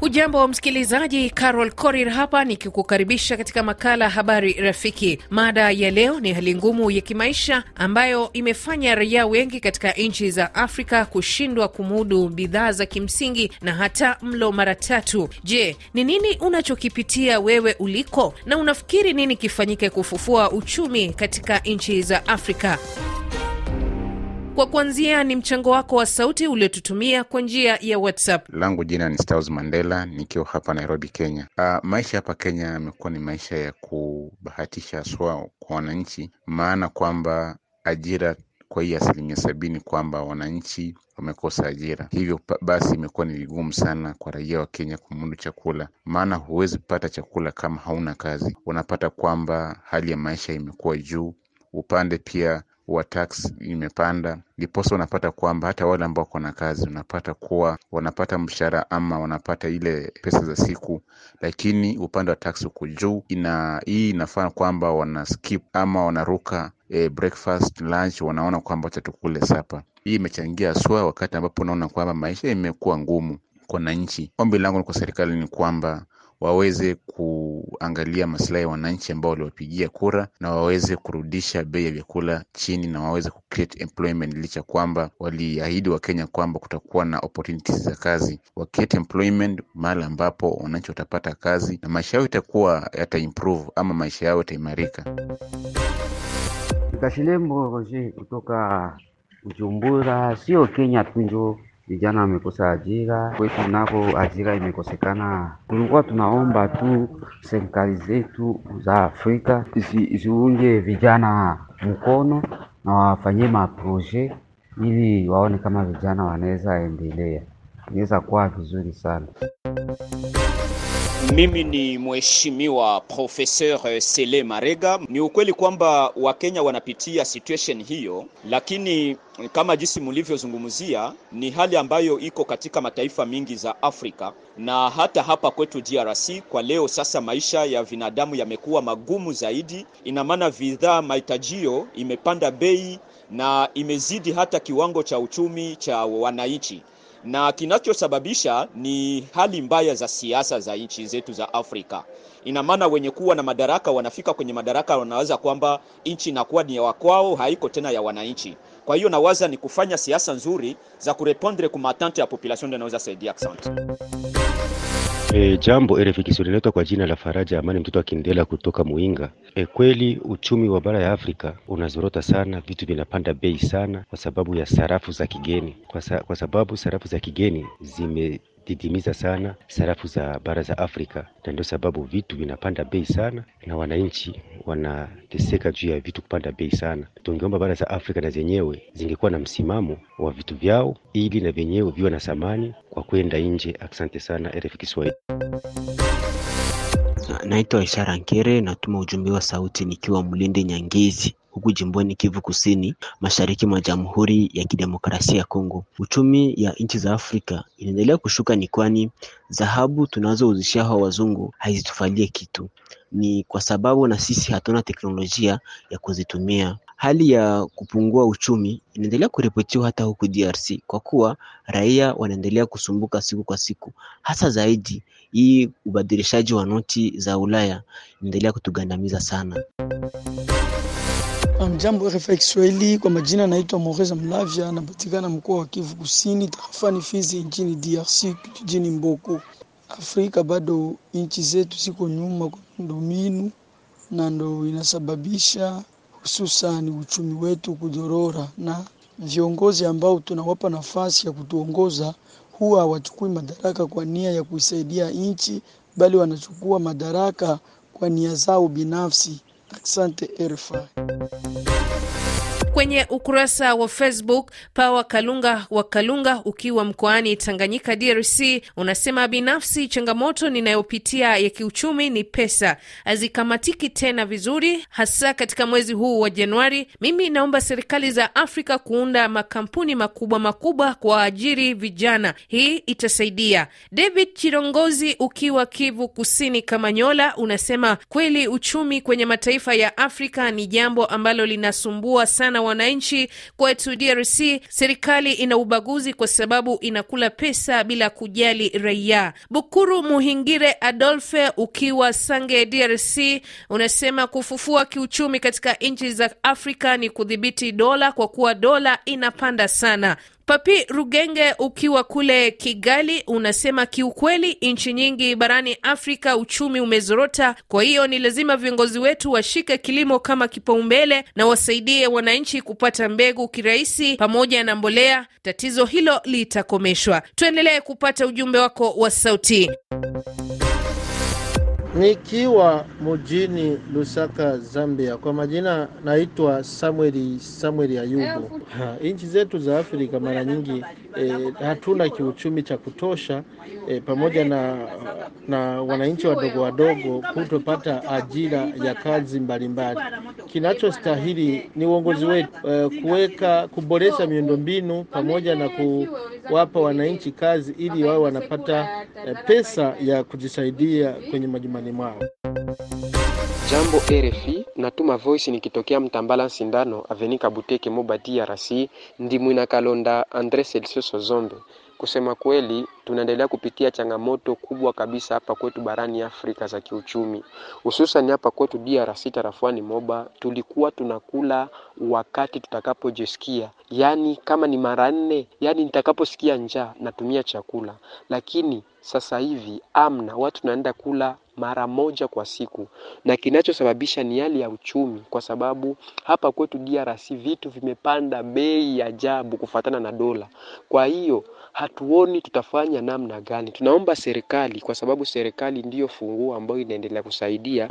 Ujambo wa msikilizaji, Carol Korir hapa nikikukaribisha katika makala Habari Rafiki. Mada ya leo ni hali ngumu ya kimaisha ambayo imefanya raia wengi katika nchi za Afrika kushindwa kumudu bidhaa za kimsingi na hata mlo mara tatu. Je, ni nini unachokipitia wewe uliko, na unafikiri nini kifanyike kufufua uchumi katika nchi za Afrika? Kwa kuanzia ni mchango wako wa sauti uliotutumia kwa njia ya WhatsApp. langu jina ni Staus Mandela nikiwa hapa Nairobi, Kenya. Uh, maisha hapa Kenya yamekuwa ni maisha ya kubahatisha haswa kwa wananchi, maana kwamba ajira kwa hii asilimia sabini kwamba wananchi wamekosa ajira, hivyo basi imekuwa ni vigumu sana kwa raia wa Kenya kumudu chakula, maana huwezi pata chakula kama hauna kazi. Unapata kwamba hali ya maisha imekuwa juu, upande pia wa tax imepanda, ndiposa unapata kwamba hata wale ambao wako na kazi unapata kuwa wanapata mshahara ama wanapata ile pesa za siku, lakini upande wa tax uko juu. Ina hii inafaa kwamba wana skip ama wanaruka e, breakfast lunch, wanaona kwamba wacha tukule sapa. Hii imechangia haswa wakati ambapo unaona kwamba maisha imekuwa ngumu kwa wananchi. Ombi langu kwa serikali ni kwamba waweze kuangalia masilahi ya wananchi ambao waliwapigia kura na waweze kurudisha bei ya vyakula chini na waweze ku employment, licha kwamba waliahidi Wakenya kwamba kutakuwa na opportunities za kazi. Wa create employment mahali ambapo wananchi watapata kazi na maisha yao itakuwa yata improve ama maisha yao yataimarika. Kashilembo Roger kutoka Bujumbura. Sio Kenya tu njo vijana wamekosa ajira, kwetu nako ajira imekosekana. Tulikuwa tunaomba tu serikali zetu za Afrika zi, ziunge vijana mkono na wafanyie maproje ili waone kama vijana wanaweza endelea, inaweza kuwa vizuri sana. Mimi ni mheshimiwa Professeur Sele Marega. Ni ukweli kwamba Wakenya wanapitia situation hiyo, lakini kama jinsi mlivyozungumzia, ni hali ambayo iko katika mataifa mingi za Afrika na hata hapa kwetu DRC. Kwa leo sasa, maisha ya binadamu yamekuwa magumu zaidi. Ina maana bidhaa mahitajio imepanda bei na imezidi hata kiwango cha uchumi cha wananchi na kinachosababisha ni hali mbaya za siasa za nchi zetu za Afrika. Ina maana wenye kuwa na madaraka wanafika kwenye madaraka, wanaweza kwamba nchi inakuwa ni ya wakwao, haiko tena ya wananchi. Kwa hiyo nawaza ni kufanya siasa nzuri za kurepondre ku matante ya population ndio inaweza saidia. Asante. E, jambo RFI Kiswahili inaitwa kwa jina la Faraja Amani mtoto akiendelea kutoka Muinga. E, kweli uchumi wa bara ya Afrika unazorota sana, vitu vinapanda bei sana kwa sababu ya sarafu za kigeni, kwa, sa, kwa sababu sarafu za kigeni zimedidimiza sana sarafu za bara za Afrika, na ndio sababu vitu vinapanda bei sana na wananchi wanateseka juu ya vitu kupanda bei sana. Tungeomba bara za Afrika na zenyewe zingekuwa na msimamo wa vitu vyao, ili na vyenyewe viwe na thamani kwa kwenda nje. Asante sana RFI Kiswahili. Naitwa Ishara Nkere, natuma ujumbe wa sauti nikiwa Mlinde Nyangezi huku jimboni Kivu Kusini, mashariki mwa Jamhuri ya Kidemokrasia ya Kongo. Uchumi ya nchi za Afrika inaendelea kushuka, ni kwani dhahabu tunazouzishia hao wazungu haizitufalie kitu. Ni kwa sababu na sisi hatuna teknolojia ya kuzitumia. Hali ya kupungua uchumi inaendelea kuripotiwa hata huku DRC, kwa kuwa raia wanaendelea kusumbuka siku kwa siku, hasa zaidi hii ubadilishaji wa noti za Ulaya inaendelea kutugandamiza sana. Mjambo RFI Kiswahili, kwa majina naitwa Moreza Mlavya, napatikana mkoa wa Kivu Kusini, tarafani Fizi, nchini DRC, kijijini Mboko. Afrika bado nchi zetu ziko nyuma kwa miundombinu, na ndo inasababisha hususan uchumi wetu kudorora, na viongozi ambao tunawapa nafasi ya kutuongoza huwa hawachukui madaraka kwa nia ya kuisaidia nchi, bali wanachukua madaraka kwa nia zao binafsi. Asante RFI. Kwenye ukurasa wa Facebook, Pawa Kalunga wa Kalunga ukiwa mkoani Tanganyika, DRC, unasema binafsi, changamoto ninayopitia ya kiuchumi ni pesa hazikamatiki tena vizuri, hasa katika mwezi huu wa Januari. Mimi naomba serikali za Afrika kuunda makampuni makubwa makubwa kwa ajiri vijana, hii itasaidia. David Chirongozi ukiwa Kivu Kusini, Kamanyola, unasema kweli uchumi kwenye mataifa ya Afrika ni jambo ambalo linasumbua sana wananchi kwetu DRC serikali ina ubaguzi kwa sababu inakula pesa bila kujali raia. Bukuru Muhingire Adolfe ukiwa Sange DRC unasema kufufua kiuchumi katika nchi za Afrika ni kudhibiti dola kwa kuwa dola inapanda sana. Papi Rugenge ukiwa kule Kigali unasema kiukweli, nchi nyingi barani Afrika uchumi umezorota, kwa hiyo ni lazima viongozi wetu washike kilimo kama kipaumbele na wasaidie wananchi kupata mbegu kirahisi pamoja na mbolea. Tatizo hilo litakomeshwa. Tuendelee kupata ujumbe wako wa sauti. Nikiwa mjini Lusaka, Zambia. Kwa majina naitwa Samueli Samueli Ayubu. Nchi zetu za Afrika mara nyingi eh, hatuna kiuchumi cha kutosha eh, pamoja na, na wananchi wadogo wadogo kutopata ajira ya kazi mbalimbali. Kinachostahili ni uongozi wetu eh, kuweka kuboresha miundombinu pamoja na kuwapa wananchi kazi ili wao wanapata e, pesa ya kujisaidia kwenye majumbani mwao. Jambo RFI, natuma voice nikitokea Mtambala Sindano Avenika Buteke Moba DRC, Ndimwina Kalonda Andre Celsius Zombe. Kusema kweli, tunaendelea kupitia changamoto kubwa kabisa hapa kwetu barani Afrika za kiuchumi, hususan hapa kwetu DRC tarafuani Moba. Tulikuwa tunakula wakati tutakapojisikia, yaani kama ni mara nne, yaani nitakaposikia njaa natumia chakula, lakini sasa hivi amna, watu tunaenda kula mara moja kwa siku, na kinachosababisha ni hali ya uchumi, kwa sababu hapa kwetu DRC vitu vimepanda bei ya ajabu kufatana na dola. Kwa hiyo hatuoni tutafanya namna gani. Tunaomba serikali, kwa sababu serikali ndiyo funguo ambayo inaendelea kusaidia.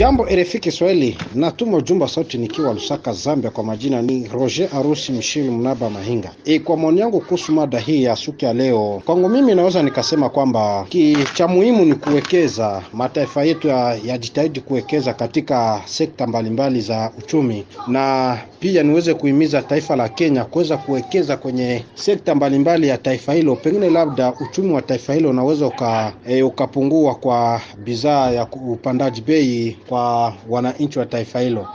Jambo RFI Kiswahili, natuma ujumbe sauti nikiwa Lusaka, Zambia. Kwa majina ni Roger Arusi Mshili Mnaba Mahinga. E, kwa maoni yangu kuhusu mada hii ya siku ya leo, kwangu mimi naweza nikasema kwamba cha muhimu ni kuwekeza, mataifa yetu yajitahidi ya kuwekeza katika sekta mbalimbali za uchumi, na pia niweze kuhimiza taifa la Kenya kuweza kuwekeza kwenye sekta mbalimbali ya taifa hilo. Pengine labda uchumi wa taifa hilo unaweza uka, e, ukapungua kwa bidhaa ya upandaji bei kwa wananchi wa taifa hilo.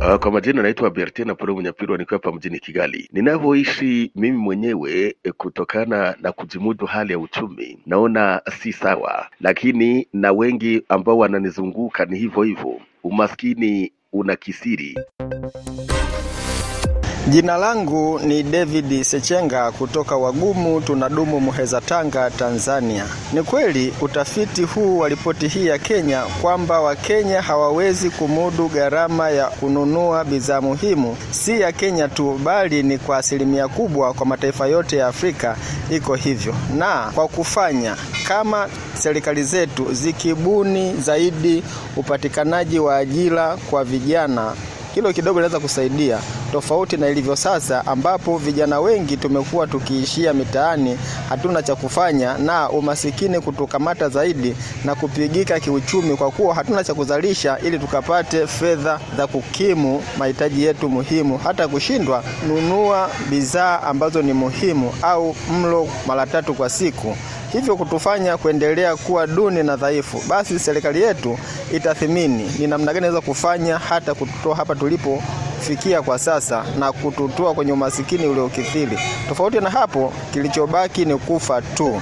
Uh, kwa majina naitwa Bertina Polo Munyapirwa, nikiwa hapa mjini Kigali. Ninavyoishi mimi mwenyewe eh, kutokana na kujimudu hali ya uchumi, naona si sawa, lakini na wengi ambao wananizunguka ni hivyo hivyo. Umaskini una kisiri. Jina langu ni David Sechenga kutoka Wagumu tunadumu Muheza, Tanga, Tanzania. Ni kweli utafiti huu wa ripoti hii ya Kenya kwamba Wakenya hawawezi kumudu gharama ya kununua bidhaa muhimu, si ya Kenya tu, bali ni kwa asilimia kubwa kwa mataifa yote ya Afrika iko hivyo, na kwa kufanya kama serikali zetu zikibuni zaidi upatikanaji wa ajira kwa vijana hilo kidogo linaweza kusaidia, tofauti na ilivyo sasa, ambapo vijana wengi tumekuwa tukiishia mitaani, hatuna cha kufanya, na umasikini kutukamata zaidi na kupigika kiuchumi, kwa kuwa hatuna cha kuzalisha ili tukapate fedha za kukimu mahitaji yetu muhimu, hata kushindwa nunua bidhaa ambazo ni muhimu au mlo mara tatu kwa siku hivyo kutufanya kuendelea kuwa duni na dhaifu. Basi serikali yetu itathimini ni namna gani inaweza kufanya hata kututoa hapa tulipofikia kwa sasa na kututoa kwenye umasikini uliokithiri. Tofauti na hapo, kilichobaki ni kufa tu.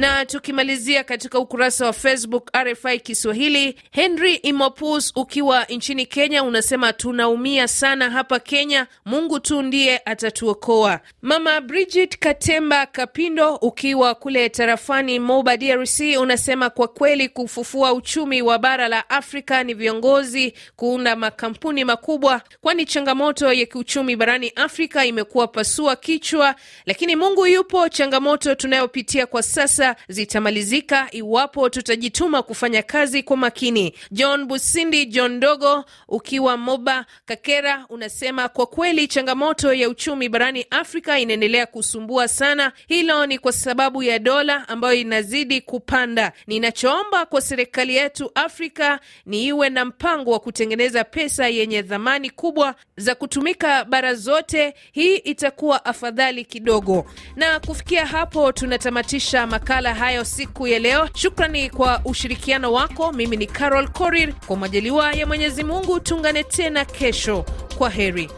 Na tukimalizia katika ukurasa wa Facebook RFI Kiswahili, Henry Imopus ukiwa nchini Kenya unasema tunaumia sana hapa Kenya, Mungu tu ndiye atatuokoa. Mama Bridget Katemba Kapindo ukiwa kule tarafani Moba, DRC unasema kwa kweli kufufua uchumi wa bara la Afrika ni viongozi kuunda makampuni makubwa, kwani changamoto ya kiuchumi barani Afrika imekuwa pasua kichwa, lakini Mungu yupo. Changamoto tunayopitia kwa sasa zitamalizika iwapo tutajituma kufanya kazi kwa makini. John Busindi John Dogo ukiwa Moba Kakera unasema kwa kweli changamoto ya uchumi barani Afrika inaendelea kusumbua sana. Hilo ni kwa sababu ya dola ambayo inazidi kupanda. Ninachoomba kwa serikali yetu Afrika ni iwe na mpango wa kutengeneza pesa yenye thamani kubwa za kutumika bara zote. Hii itakuwa afadhali kidogo. Na kufikia hapo tunatamatisha makala makala hayo siku ya leo. Shukrani kwa ushirikiano wako. Mimi ni Carol Korir. Kwa majaliwa ya Mwenyezi Mungu, tuungane tena kesho. Kwa heri.